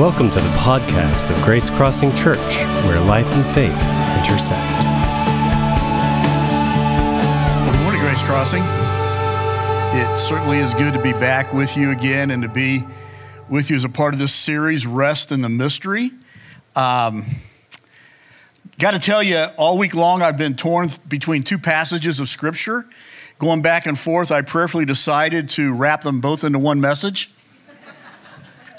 Welcome to the podcast of Grace Crossing Church, where life and faith intersect. Good morning, Grace Crossing. It certainly is good to be back with you again and to be with you as a part of this series, Rest in the Mystery. Um, Got to tell you, all week long I've been torn between two passages of Scripture. Going back and forth, I prayerfully decided to wrap them both into one message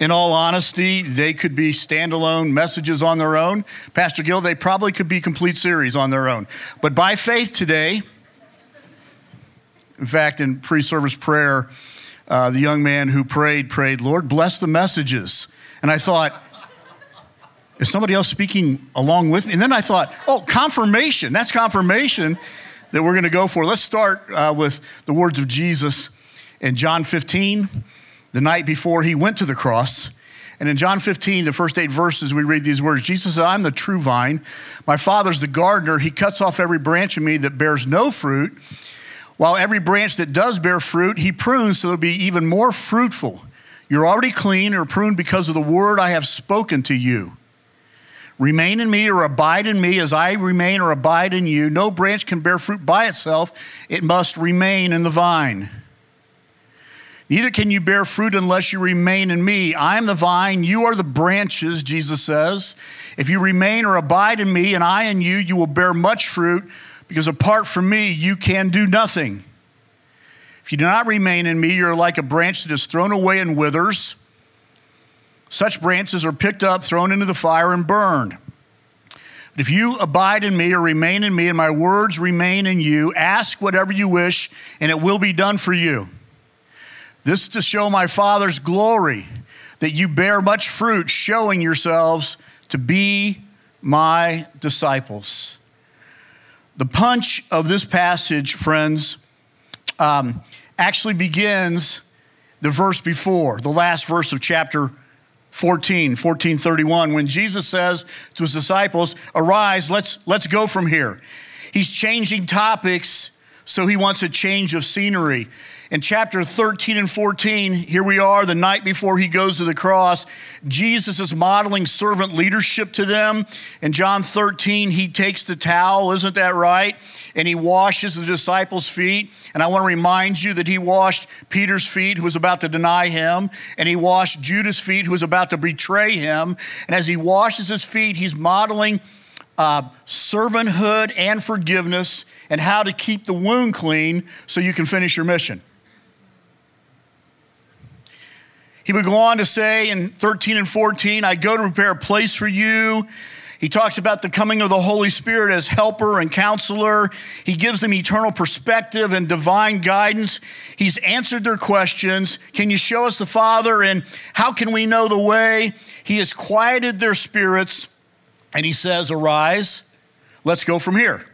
in all honesty, they could be standalone messages on their own. Pastor Gill, they probably could be complete series on their own. But by faith today, in fact, in pre service prayer, uh, the young man who prayed, prayed, Lord, bless the messages. And I thought, is somebody else speaking along with me? And then I thought, oh, confirmation. That's confirmation that we're going to go for. Let's start uh, with the words of Jesus in John 15 the night before he went to the cross. And in John 15, the first eight verses, we read these words Jesus said, I'm the true vine. My Father's the gardener. He cuts off every branch in me that bears no fruit, while every branch that does bear fruit, he prunes so it'll be even more fruitful. You're already clean or pruned because of the word I have spoken to you. Remain in me or abide in me as I remain or abide in you. No branch can bear fruit by itself, it must remain in the vine. Neither can you bear fruit unless you remain in me. I am the vine, you are the branches, Jesus says. If you remain or abide in me and I in you, you will bear much fruit because apart from me, you can do nothing. If you do not remain in me, you're like a branch that is thrown away and withers. Such branches are picked up, thrown into the fire, and burned. But if you abide in me or remain in me, and my words remain in you, ask whatever you wish, and it will be done for you. This is to show my Father's glory, that you bear much fruit, showing yourselves to be my disciples. The punch of this passage, friends, um, actually begins the verse before, the last verse of chapter 14, 1431, when Jesus says to his disciples, Arise, let's, let's go from here. He's changing topics, so he wants a change of scenery in chapter 13 and 14, here we are, the night before he goes to the cross. Jesus is modeling servant leadership to them. In John 13, he takes the towel, isn't that right? And he washes the disciples' feet. And I want to remind you that he washed Peter's feet, who was about to deny him, and he washed Judas' feet, who was about to betray him. And as he washes his feet, he's modeling uh, servanthood and forgiveness and how to keep the wound clean so you can finish your mission. He would go on to say in 13 and 14, I go to prepare a place for you. He talks about the coming of the Holy Spirit as helper and counselor. He gives them eternal perspective and divine guidance. He's answered their questions. Can you show us the Father and how can we know the way? He has quieted their spirits and he says, Arise, let's go from here.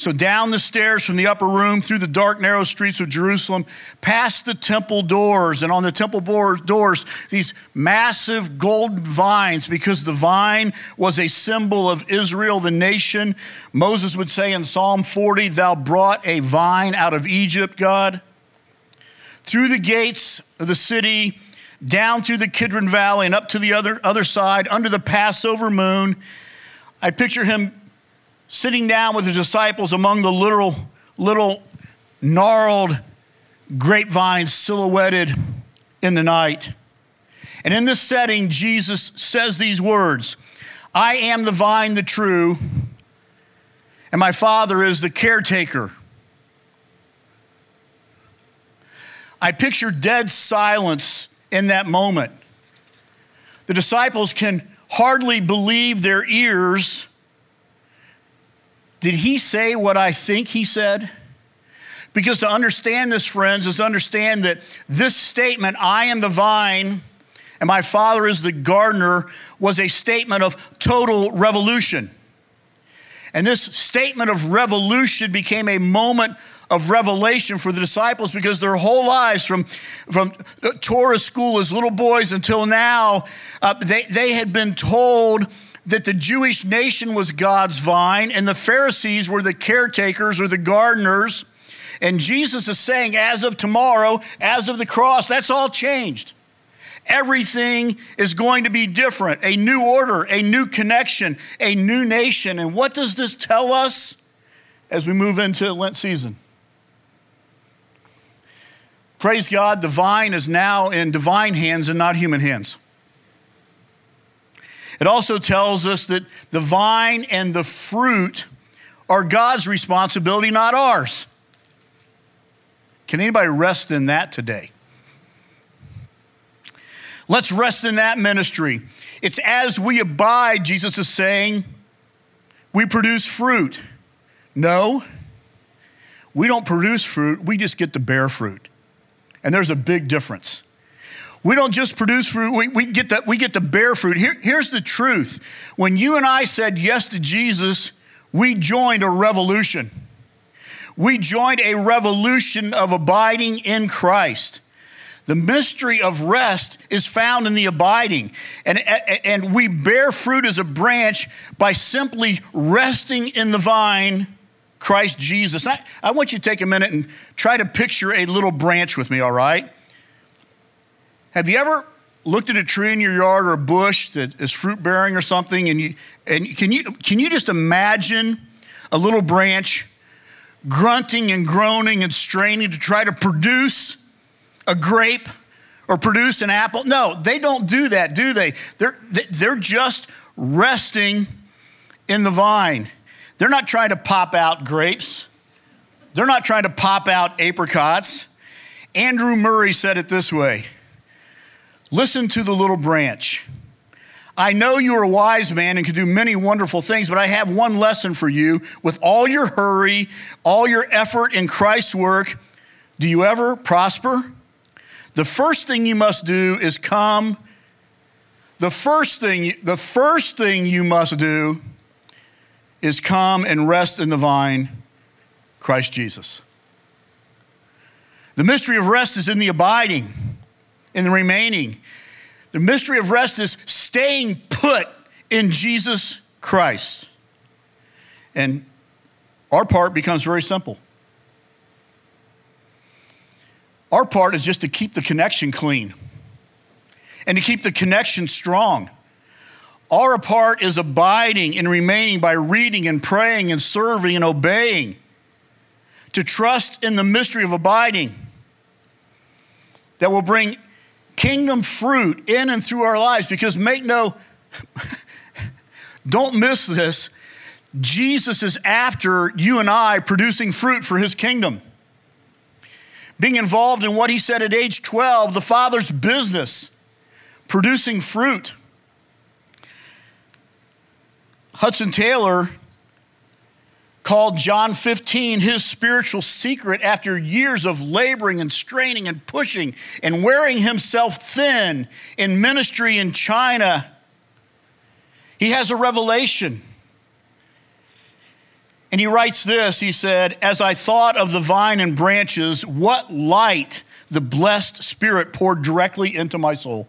So, down the stairs from the upper room, through the dark, narrow streets of Jerusalem, past the temple doors, and on the temple doors, these massive golden vines, because the vine was a symbol of Israel, the nation. Moses would say in Psalm 40, Thou brought a vine out of Egypt, God. Through the gates of the city, down through the Kidron Valley, and up to the other, other side, under the Passover moon. I picture him sitting down with his disciples among the little, little gnarled grapevines silhouetted in the night. And in this setting, Jesus says these words I am the vine, the true, and my Father is the caretaker. I picture dead silence in that moment. The disciples can hardly believe their ears did he say what I think he said? Because to understand this, friends, is to understand that this statement, I am the vine and my father is the gardener, was a statement of total revolution. And this statement of revolution became a moment of revelation for the disciples because their whole lives, from, from Torah school as little boys until now, uh, they, they had been told that the Jewish nation was God's vine and the Pharisees were the caretakers or the gardeners. And Jesus is saying, as of tomorrow, as of the cross, that's all changed. Everything is going to be different a new order, a new connection, a new nation. And what does this tell us as we move into Lent season? Praise God, the vine is now in divine hands and not human hands. It also tells us that the vine and the fruit are God's responsibility, not ours. Can anybody rest in that today? Let's rest in that ministry. It's as we abide, Jesus is saying, we produce fruit. No, we don't produce fruit, we just get to bear fruit. And there's a big difference. We don't just produce fruit, we, we, get, to, we get to bear fruit. Here, here's the truth when you and I said yes to Jesus, we joined a revolution. We joined a revolution of abiding in Christ. The mystery of rest is found in the abiding. And, and we bear fruit as a branch by simply resting in the vine, Christ Jesus. I, I want you to take a minute and try to picture a little branch with me, all right? Have you ever looked at a tree in your yard or a bush that is fruit bearing or something and you and can you can you just imagine a little branch grunting and groaning and straining to try to produce a grape or produce an apple. No, they don't do that, do they? They're, they're just resting in the vine. They're not trying to pop out grapes, they're not trying to pop out apricots. Andrew Murray said it this way Listen to the little branch. I know you are a wise man and can do many wonderful things, but I have one lesson for you. With all your hurry, all your effort in Christ's work, do you ever prosper? The first thing you must do is come. The first thing, the first thing you must do is come and rest in the vine, Christ Jesus. The mystery of rest is in the abiding, in the remaining. The mystery of rest is staying put in Jesus Christ. And our part becomes very simple. Our part is just to keep the connection clean and to keep the connection strong. Our part is abiding and remaining by reading and praying and serving and obeying. To trust in the mystery of abiding that will bring kingdom fruit in and through our lives. Because make no, don't miss this. Jesus is after you and I producing fruit for his kingdom being involved in what he said at age 12, the father's business, producing fruit. Hudson Taylor called John 15 his spiritual secret after years of laboring and straining and pushing and wearing himself thin in ministry in China. He has a revelation. And he writes this he said, As I thought of the vine and branches, what light the blessed Spirit poured directly into my soul.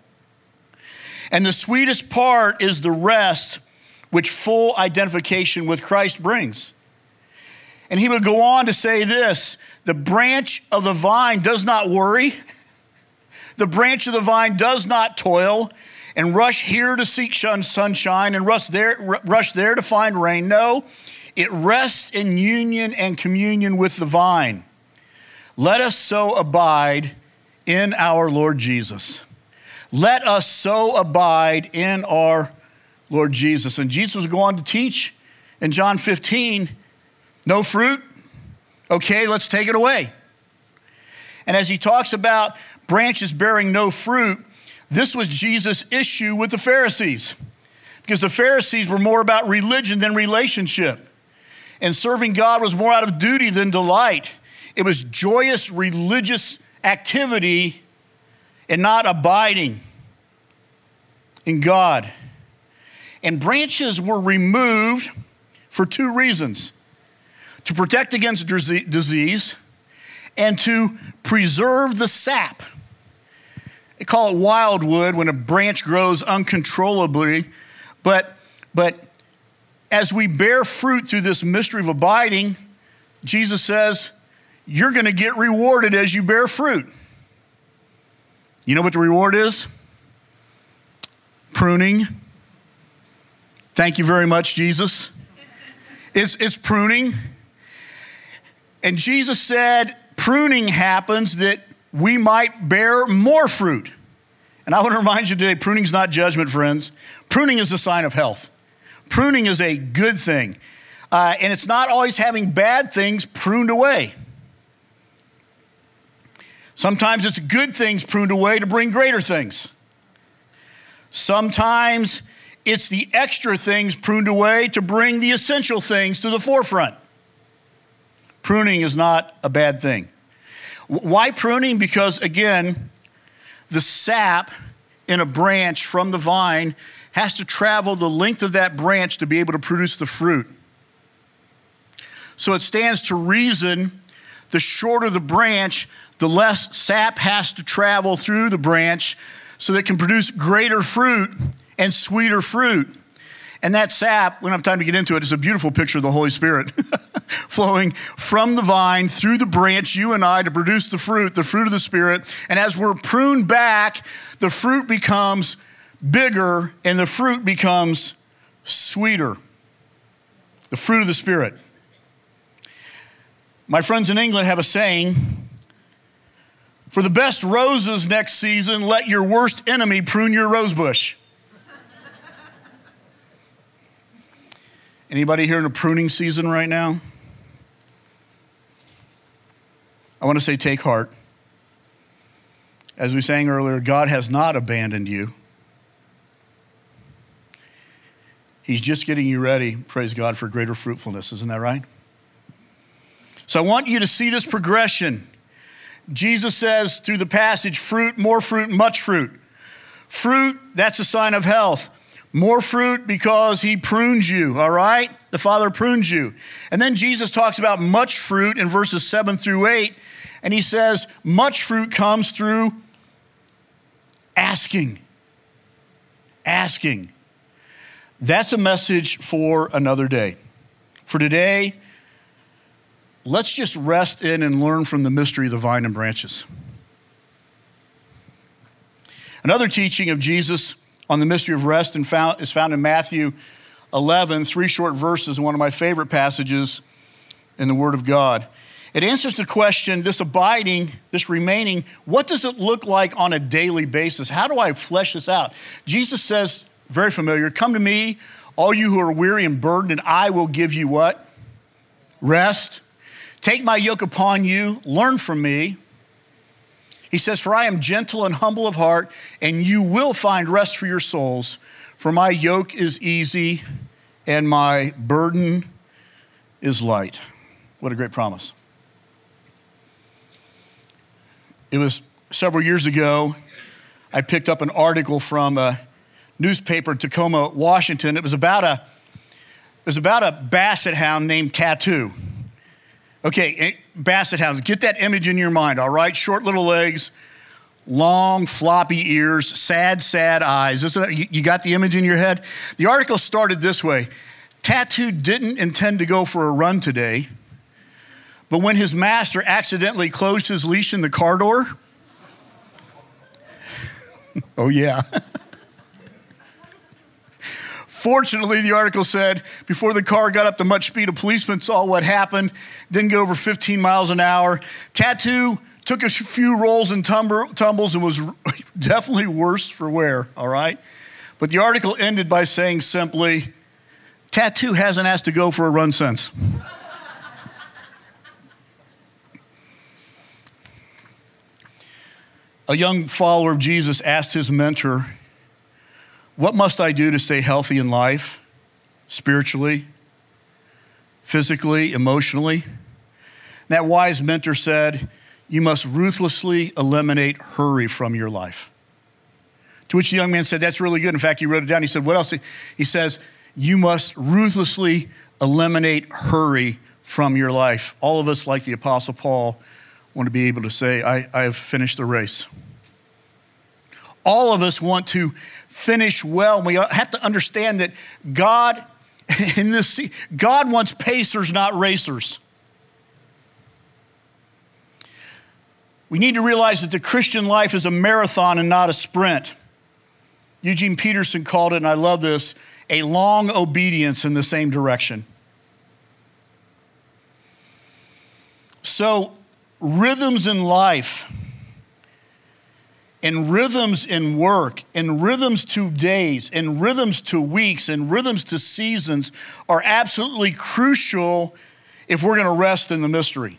And the sweetest part is the rest which full identification with Christ brings. And he would go on to say this the branch of the vine does not worry, the branch of the vine does not toil and rush here to seek sunshine and rush there, rush there to find rain. No, it rests in union and communion with the vine. Let us so abide in our Lord Jesus. Let us so abide in our Lord Jesus. And Jesus was going to teach in John 15 no fruit? Okay, let's take it away. And as he talks about branches bearing no fruit, this was Jesus' issue with the Pharisees because the Pharisees were more about religion than relationship and serving God was more out of duty than delight. It was joyous religious activity and not abiding in God. And branches were removed for two reasons to protect against disease and to preserve the sap. They call it wildwood when a branch grows uncontrollably, but, but as we bear fruit through this mystery of abiding, Jesus says, you're going to get rewarded as you bear fruit. You know what the reward is? pruning. Thank you very much, Jesus. It's, it's pruning. And Jesus said, pruning happens that we might bear more fruit. And I want to remind you today pruning is not judgment, friends. Pruning is a sign of health. Pruning is a good thing. Uh, and it's not always having bad things pruned away. Sometimes it's good things pruned away to bring greater things. Sometimes it's the extra things pruned away to bring the essential things to the forefront. Pruning is not a bad thing. Why pruning? Because again, the sap in a branch from the vine has to travel the length of that branch to be able to produce the fruit. So it stands to reason the shorter the branch, the less sap has to travel through the branch so that it can produce greater fruit and sweeter fruit. And that sap, we don't have time to get into it, is a beautiful picture of the Holy Spirit flowing from the vine through the branch, you and I, to produce the fruit, the fruit of the Spirit. And as we're pruned back, the fruit becomes bigger and the fruit becomes sweeter. The fruit of the Spirit. My friends in England have a saying for the best roses next season, let your worst enemy prune your rose Anybody here in a pruning season right now? I want to say, take heart. As we sang earlier, God has not abandoned you. He's just getting you ready, praise God, for greater fruitfulness. Isn't that right? So I want you to see this progression. Jesus says through the passage fruit, more fruit, much fruit. Fruit, that's a sign of health. More fruit because he prunes you, all right? The Father prunes you. And then Jesus talks about much fruit in verses 7 through 8, and he says, much fruit comes through asking. Asking. That's a message for another day. For today, let's just rest in and learn from the mystery of the vine and branches. Another teaching of Jesus on the mystery of rest and found, is found in Matthew 11, three short verses, one of my favorite passages in the Word of God. It answers the question this abiding, this remaining, what does it look like on a daily basis? How do I flesh this out? Jesus says, very familiar, come to me, all you who are weary and burdened, and I will give you what? Rest. Take my yoke upon you, learn from me. He says, For I am gentle and humble of heart, and you will find rest for your souls. For my yoke is easy and my burden is light. What a great promise. It was several years ago, I picked up an article from a newspaper Tacoma, Washington. It was about a, it was about a basset hound named Tattoo. Okay, eh, basset hounds, get that image in your mind, all right? Short little legs, long floppy ears, sad, sad eyes. Is that, you got the image in your head? The article started this way Tattoo didn't intend to go for a run today, but when his master accidentally closed his leash in the car door, oh yeah. Fortunately, the article said before the car got up to much speed, a policeman saw what happened, didn't go over 15 miles an hour. Tattoo took a few rolls and tumbles and was definitely worse for wear, all right? But the article ended by saying simply, Tattoo hasn't asked to go for a run since. a young follower of Jesus asked his mentor, what must I do to stay healthy in life, spiritually, physically, emotionally? That wise mentor said, You must ruthlessly eliminate hurry from your life. To which the young man said, That's really good. In fact, he wrote it down. He said, What else? He says, You must ruthlessly eliminate hurry from your life. All of us, like the Apostle Paul, want to be able to say, I, I have finished the race. All of us want to finish well. We have to understand that God in this God wants pacers, not racers. We need to realize that the Christian life is a marathon and not a sprint. Eugene Peterson called it, and I love this, a long obedience in the same direction. So, rhythms in life, and rhythms in work, and rhythms to days, and rhythms to weeks, and rhythms to seasons are absolutely crucial if we're going to rest in the mystery.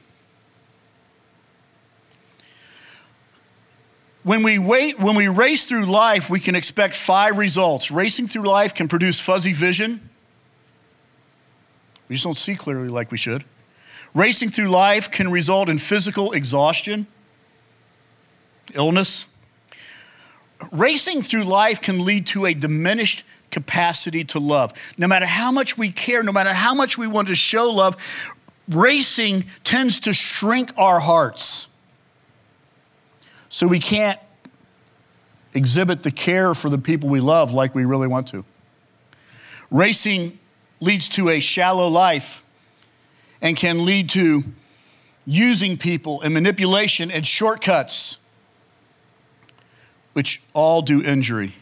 When we wait, when we race through life, we can expect five results. Racing through life can produce fuzzy vision. We just don't see clearly like we should. Racing through life can result in physical exhaustion, illness. Racing through life can lead to a diminished capacity to love. No matter how much we care, no matter how much we want to show love, racing tends to shrink our hearts. So we can't exhibit the care for the people we love like we really want to. Racing leads to a shallow life and can lead to using people and manipulation and shortcuts, which all do injury.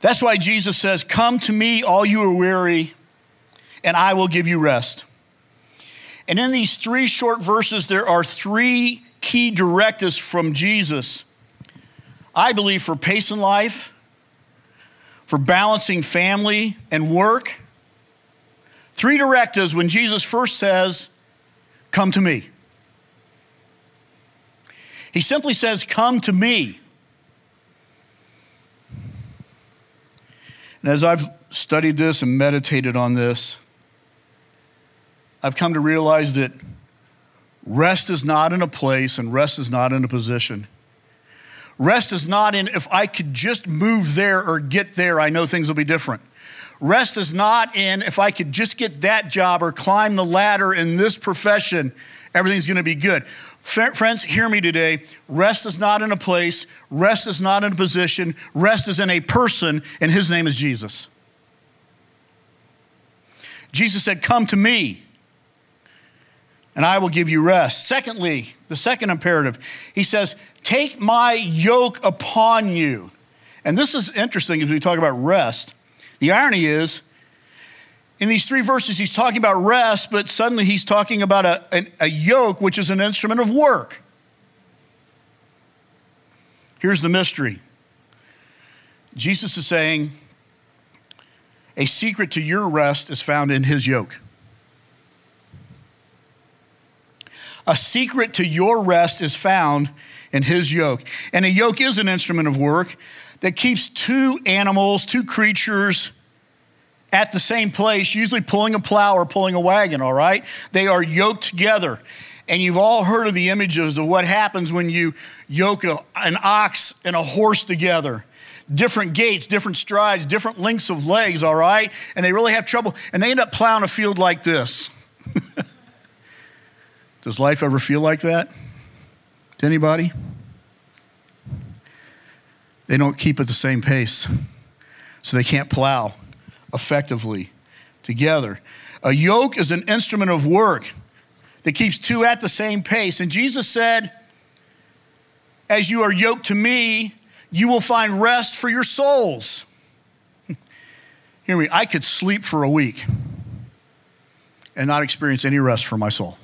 That's why Jesus says, Come to me, all you are weary, and I will give you rest. And in these three short verses, there are three key directives from Jesus. I believe for pace in life, for balancing family and work, Three directives when Jesus first says, Come to me. He simply says, Come to me. And as I've studied this and meditated on this, I've come to realize that rest is not in a place and rest is not in a position. Rest is not in if I could just move there or get there, I know things will be different. Rest is not in if I could just get that job or climb the ladder in this profession, everything's going to be good. Friends, hear me today. Rest is not in a place, rest is not in a position, rest is in a person, and his name is Jesus. Jesus said, Come to me, and I will give you rest. Secondly, the second imperative, he says, Take my yoke upon you. And this is interesting as we talk about rest. The irony is, in these three verses, he's talking about rest, but suddenly he's talking about a, a, a yoke, which is an instrument of work. Here's the mystery Jesus is saying, a secret to your rest is found in his yoke. A secret to your rest is found in his yoke. And a yoke is an instrument of work that keeps two animals, two creatures at the same place, usually pulling a plow or pulling a wagon, all right? They are yoked together. And you've all heard of the images of what happens when you yoke a, an ox and a horse together. Different gaits, different strides, different lengths of legs, all right? And they really have trouble. And they end up plowing a field like this. Does life ever feel like that? To anybody? they don't keep at the same pace. So they can't plow effectively together. A yoke is an instrument of work that keeps two at the same pace. And Jesus said, As you are yoked to me, you will find rest for your souls. Hear me, I could sleep for a week and not experience any rest for my soul.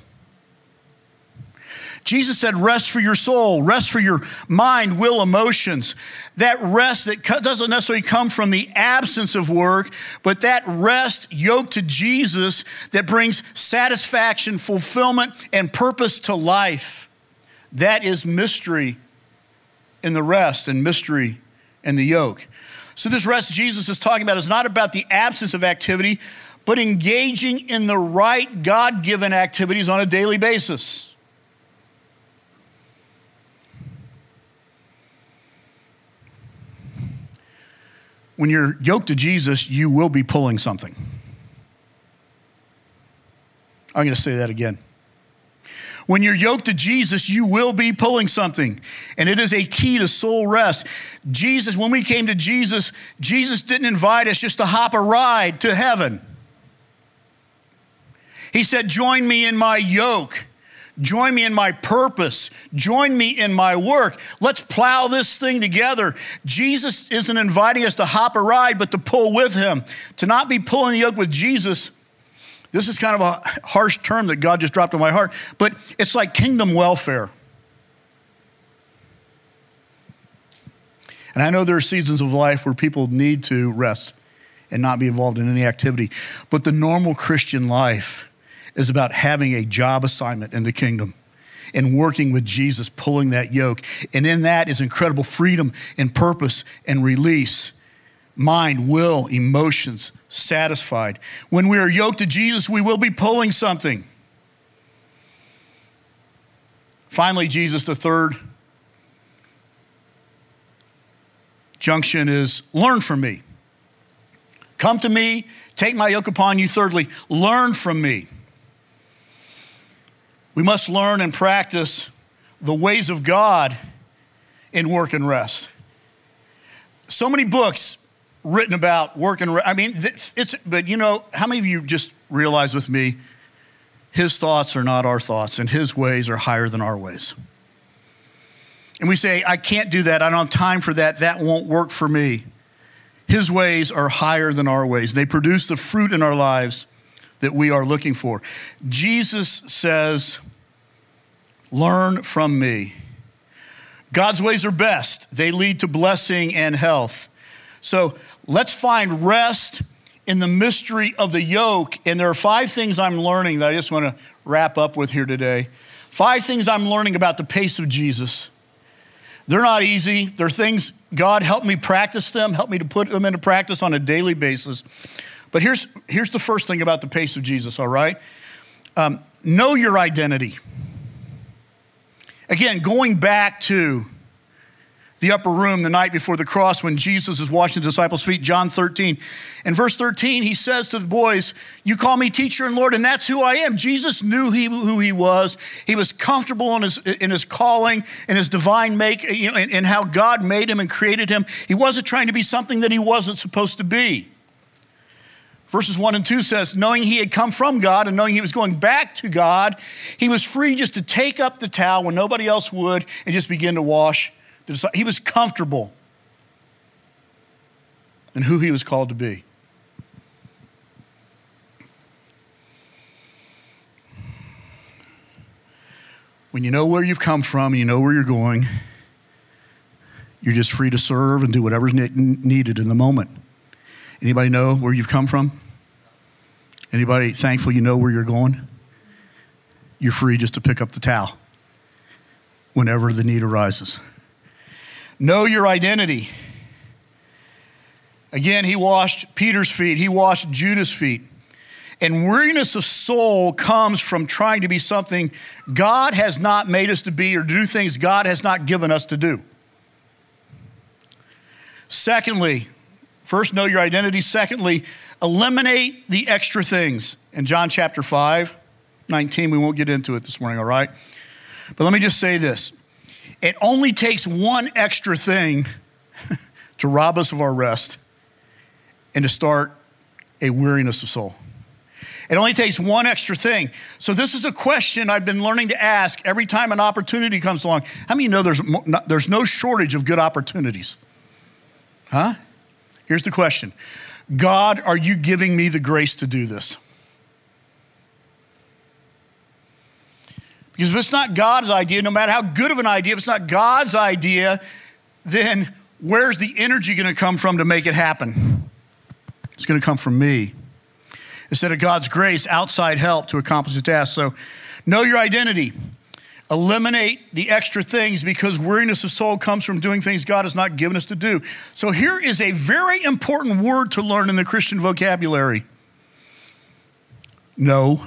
Jesus said, rest for your soul, rest for your mind, will, emotions. That rest that doesn't necessarily come from the absence of work, but that rest yoked to Jesus that brings satisfaction, fulfillment, and purpose to life. That is mystery in the rest and mystery in the yoke. So, this rest Jesus is talking about is not about the absence of activity, but engaging in the right God given activities on a daily basis. When you're yoked to Jesus, you will be pulling something. I'm going to say that again. When you're yoked to Jesus, you will be pulling something. And it is a key to soul rest. Jesus, when we came to Jesus, Jesus didn't invite us just to hop a ride to heaven. He said, Join me in my yoke. Join me in my purpose. Join me in my work. Let's plow this thing together. Jesus isn't inviting us to hop a ride, but to pull with him. To not be pulling the yoke with Jesus. This is kind of a harsh term that God just dropped in my heart, but it's like kingdom welfare. And I know there are seasons of life where people need to rest and not be involved in any activity. But the normal Christian life is about having a job assignment in the kingdom and working with Jesus, pulling that yoke. And in that is incredible freedom and purpose and release. Mind, will, emotions satisfied. When we are yoked to Jesus, we will be pulling something. Finally, Jesus, the third junction is learn from me. Come to me, take my yoke upon you. Thirdly, learn from me. We must learn and practice the ways of God in work and rest. So many books written about work and rest. I mean, it's, but you know, how many of you just realize with me, his thoughts are not our thoughts, and his ways are higher than our ways? And we say, I can't do that. I don't have time for that. That won't work for me. His ways are higher than our ways. They produce the fruit in our lives that we are looking for. Jesus says, Learn from me. God's ways are best, they lead to blessing and health. So let's find rest in the mystery of the yoke. And there are five things I'm learning that I just want to wrap up with here today. Five things I'm learning about the pace of Jesus. They're not easy. They're things, God, help me practice them, help me to put them into practice on a daily basis. But here's, here's the first thing about the pace of Jesus, all right? Um, know your identity. Again, going back to the upper room the night before the cross when Jesus is washing the disciples' feet, John 13. In verse 13, he says to the boys, You call me teacher and Lord, and that's who I am. Jesus knew he, who he was. He was comfortable in his, in his calling, in his divine make, you know, in how God made him and created him. He wasn't trying to be something that he wasn't supposed to be. Verses 1 and 2 says, knowing he had come from God and knowing he was going back to God, he was free just to take up the towel when nobody else would and just begin to wash he was comfortable in who he was called to be. When you know where you've come from, and you know where you're going, you're just free to serve and do whatever's needed in the moment. Anybody know where you've come from? Anybody thankful you know where you're going? You're free just to pick up the towel whenever the need arises. Know your identity. Again, he washed Peter's feet, he washed Judas' feet. And weariness of soul comes from trying to be something God has not made us to be or to do things God has not given us to do. Secondly, first, know your identity. Secondly, eliminate the extra things. In John chapter 5, 19, we won't get into it this morning, all right? But let me just say this it only takes one extra thing to rob us of our rest and to start a weariness of soul. It only takes one extra thing. So, this is a question I've been learning to ask every time an opportunity comes along. How many know there's, there's no shortage of good opportunities? Huh? Here's the question God, are you giving me the grace to do this? Because if it's not God's idea, no matter how good of an idea, if it's not God's idea, then where's the energy going to come from to make it happen? It's going to come from me. Instead of God's grace, outside help to accomplish the task. So know your identity. Eliminate the extra things because weariness of soul comes from doing things God has not given us to do. So here is a very important word to learn in the Christian vocabulary. No.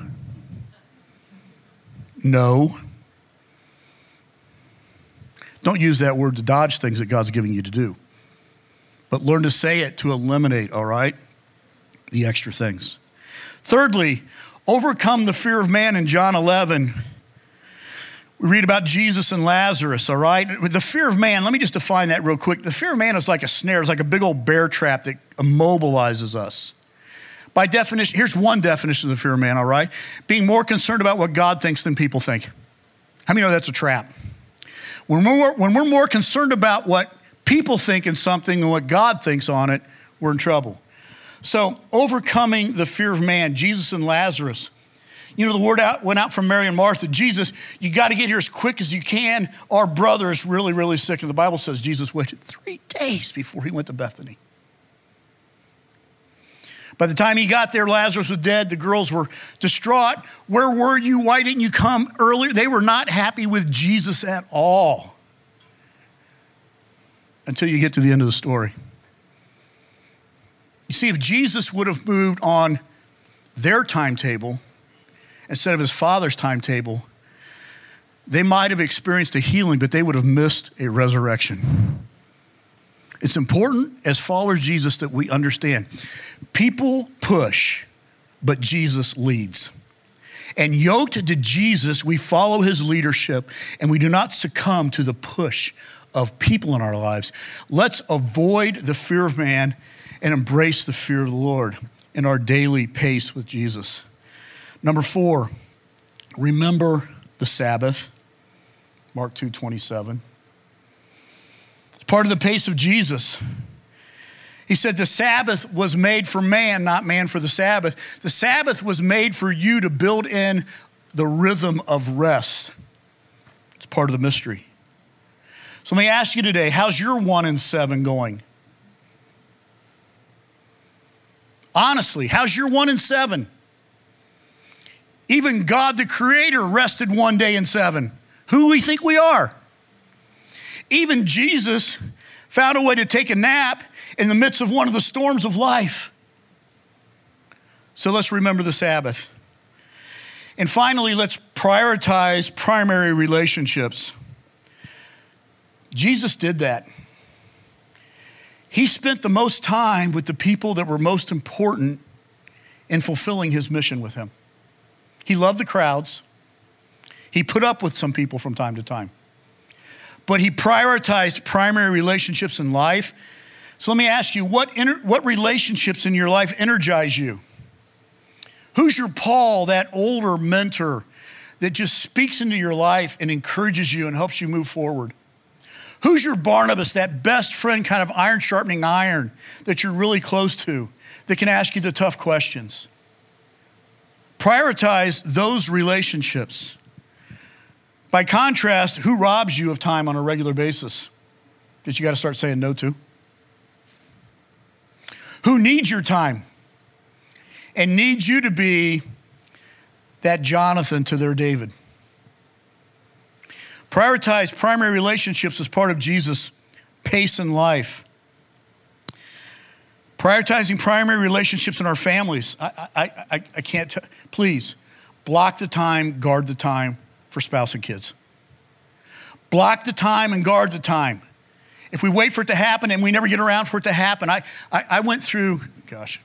No. Don't use that word to dodge things that God's giving you to do. But learn to say it to eliminate, all right, the extra things. Thirdly, overcome the fear of man in John 11. We read about Jesus and Lazarus, all right? The fear of man, let me just define that real quick. The fear of man is like a snare, it's like a big old bear trap that immobilizes us. By definition, here's one definition of the fear of man, all right? Being more concerned about what God thinks than people think. How many know that's a trap? When we're, when we're more concerned about what people think in something than what God thinks on it, we're in trouble. So, overcoming the fear of man, Jesus and Lazarus. You know, the word out, went out from Mary and Martha Jesus, you got to get here as quick as you can. Our brother is really, really sick. And the Bible says Jesus waited three days before he went to Bethany. By the time he got there, Lazarus was dead. The girls were distraught. Where were you? Why didn't you come earlier? They were not happy with Jesus at all until you get to the end of the story. You see, if Jesus would have moved on their timetable instead of his father's timetable, they might have experienced a healing, but they would have missed a resurrection. It's important as followers of Jesus that we understand people push, but Jesus leads. And yoked to Jesus, we follow his leadership and we do not succumb to the push of people in our lives. Let's avoid the fear of man and embrace the fear of the Lord in our daily pace with Jesus. Number four, remember the Sabbath. Mark 2 27. It's part of the pace of Jesus. He said the Sabbath was made for man, not man for the Sabbath. The Sabbath was made for you to build in the rhythm of rest. It's part of the mystery. So let me ask you today how's your one in seven going? Honestly, how's your one in seven? Even God the Creator rested one day in seven. Who we think we are? Even Jesus found a way to take a nap in the midst of one of the storms of life. So let's remember the Sabbath. And finally, let's prioritize primary relationships. Jesus did that. He spent the most time with the people that were most important in fulfilling his mission with him. He loved the crowds. He put up with some people from time to time. But he prioritized primary relationships in life. So let me ask you what, inter- what relationships in your life energize you? Who's your Paul, that older mentor that just speaks into your life and encourages you and helps you move forward? Who's your Barnabas, that best friend, kind of iron sharpening iron that you're really close to, that can ask you the tough questions? Prioritize those relationships. By contrast, who robs you of time on a regular basis that you got to start saying no to? Who needs your time and needs you to be that Jonathan to their David? Prioritize primary relationships as part of Jesus' pace in life. Prioritizing primary relationships in our families. I, I, I, I can't, t- please block the time, guard the time for spouse and kids. Block the time and guard the time. If we wait for it to happen and we never get around for it to happen, I, I, I went through, gosh,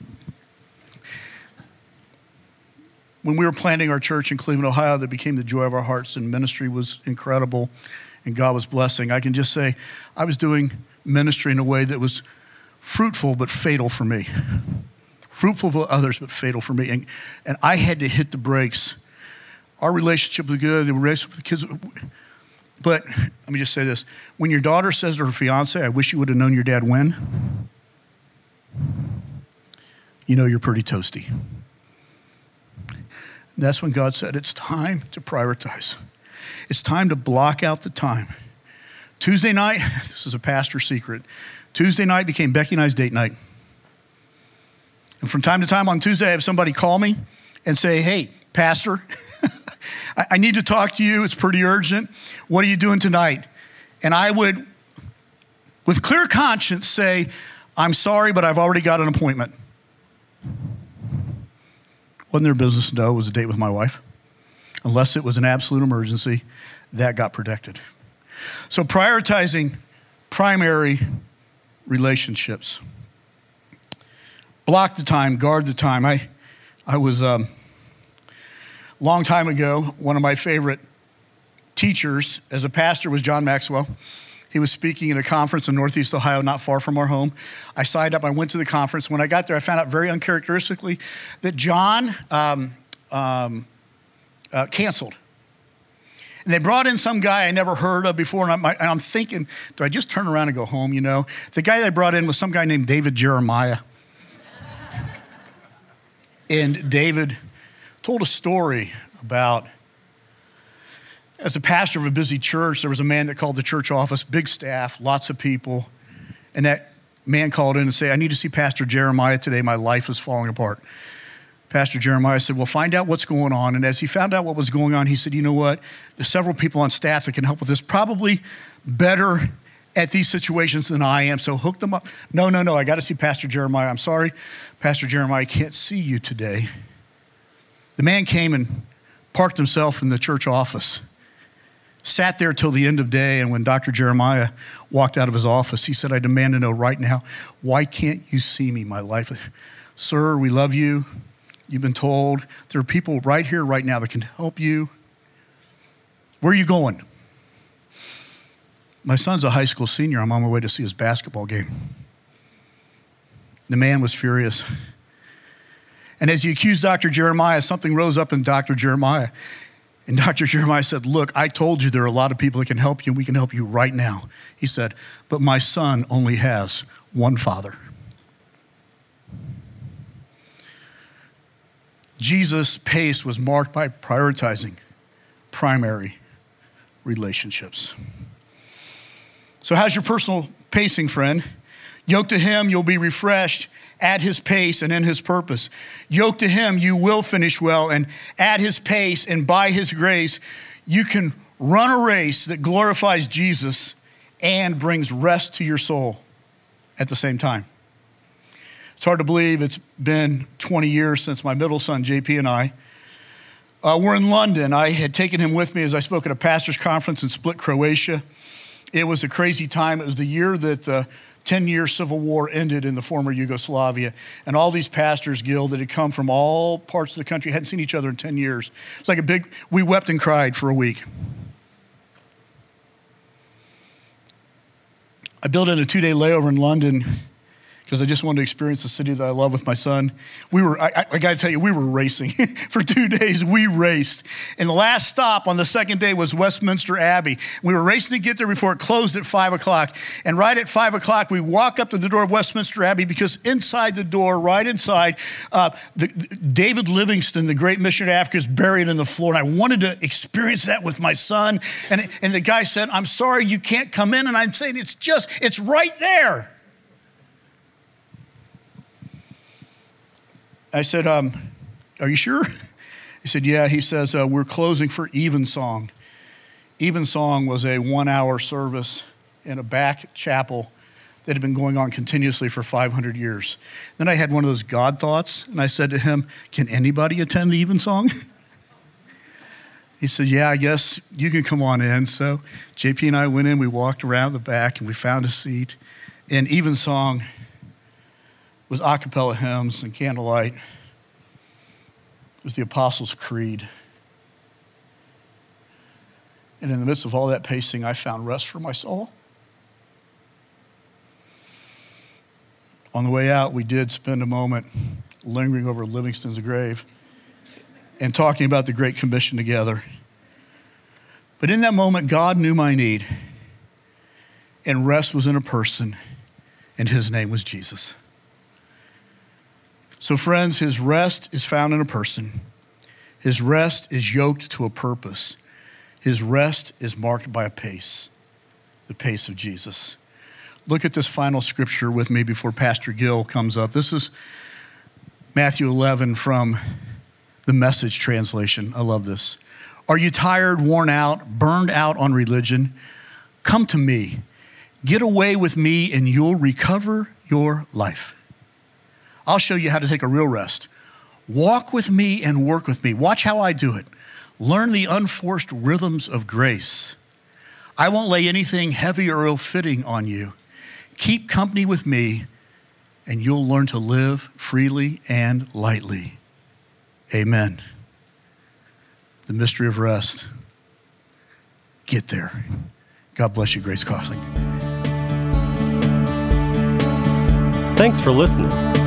when we were planting our church in Cleveland, Ohio, that became the joy of our hearts, and ministry was incredible, and God was blessing. I can just say I was doing ministry in a way that was fruitful but fatal for me. Fruitful for others, but fatal for me. And, and I had to hit the brakes. Our relationship was good, the relationship with the kids. But let me just say this when your daughter says to her fiance, I wish you would have known your dad when, you know you're pretty toasty. And that's when God said, It's time to prioritize. It's time to block out the time. Tuesday night, this is a pastor secret. Tuesday night became Becky and I's date night. And from time to time on Tuesday, I have somebody call me and say, Hey, Pastor, I need to talk to you. It's pretty urgent. What are you doing tonight? And I would, with clear conscience, say, I'm sorry, but I've already got an appointment. Wasn't their business know it was a date with my wife. Unless it was an absolute emergency, that got protected. So prioritizing primary relationships. Block the time, guard the time. I, I was, um, long time ago, one of my favorite teachers as a pastor was John Maxwell. He was speaking at a conference in Northeast Ohio, not far from our home. I signed up, I went to the conference. When I got there, I found out very uncharacteristically that John um, um, uh, canceled. And they brought in some guy I never heard of before, and I'm, and I'm thinking, do I just turn around and go home, you know? The guy they brought in was some guy named David Jeremiah. and David told a story about as a pastor of a busy church, there was a man that called the church office, big staff, lots of people. And that man called in and said, I need to see Pastor Jeremiah today. My life is falling apart. Pastor Jeremiah said, Well, find out what's going on. And as he found out what was going on, he said, You know what? There's several people on staff that can help with this, probably better at these situations than I am. So hook them up. No, no, no. I got to see Pastor Jeremiah. I'm sorry, Pastor Jeremiah, I can't see you today. The man came and parked himself in the church office, sat there till the end of day. And when Dr. Jeremiah walked out of his office, he said, I demand to know right now, why can't you see me, my life? Sir, we love you. You've been told there are people right here, right now that can help you. Where are you going? My son's a high school senior. I'm on my way to see his basketball game. The man was furious. And as he accused Dr. Jeremiah, something rose up in Dr. Jeremiah. And Dr. Jeremiah said, Look, I told you there are a lot of people that can help you, and we can help you right now. He said, But my son only has one father. Jesus' pace was marked by prioritizing primary relationships. So, how's your personal pacing, friend? Yoke to him, you'll be refreshed at his pace and in his purpose. Yoke to him, you will finish well, and at his pace and by his grace, you can run a race that glorifies Jesus and brings rest to your soul at the same time. It's hard to believe it's been 20 years since my middle son, JP, and I uh, were in London. I had taken him with me as I spoke at a pastor's conference in Split, Croatia. It was a crazy time. It was the year that the 10 year civil war ended in the former Yugoslavia. And all these pastors, guild that had come from all parts of the country, hadn't seen each other in 10 years. It's like a big, we wept and cried for a week. I built in a two day layover in London because I just wanted to experience the city that I love with my son. We were, I, I got to tell you, we were racing. For two days, we raced. And the last stop on the second day was Westminster Abbey. We were racing to get there before it closed at five o'clock. And right at five o'clock, we walk up to the door of Westminster Abbey because inside the door, right inside, uh, the, the, David Livingstone, the great missionary to Africa, is buried in the floor. And I wanted to experience that with my son. And, and the guy said, I'm sorry, you can't come in. And I'm saying, it's just, it's right there. I said, um, Are you sure? He said, Yeah. He says, uh, We're closing for Evensong. Evensong was a one hour service in a back chapel that had been going on continuously for 500 years. Then I had one of those God thoughts, and I said to him, Can anybody attend Evensong? He said, Yeah, I guess you can come on in. So JP and I went in, we walked around the back, and we found a seat. And Evensong was a cappella hymns and candlelight. It was the Apostles' Creed. And in the midst of all that pacing, I found rest for my soul. On the way out, we did spend a moment lingering over Livingstone's grave and talking about the Great Commission together. But in that moment, God knew my need, and rest was in a person, and his name was Jesus. So, friends, his rest is found in a person. His rest is yoked to a purpose. His rest is marked by a pace, the pace of Jesus. Look at this final scripture with me before Pastor Gill comes up. This is Matthew 11 from the message translation. I love this. Are you tired, worn out, burned out on religion? Come to me. Get away with me, and you'll recover your life. I'll show you how to take a real rest. Walk with me and work with me. Watch how I do it. Learn the unforced rhythms of grace. I won't lay anything heavy or ill fitting on you. Keep company with me, and you'll learn to live freely and lightly. Amen. The mystery of rest. Get there. God bless you, Grace Crossing. Thanks for listening.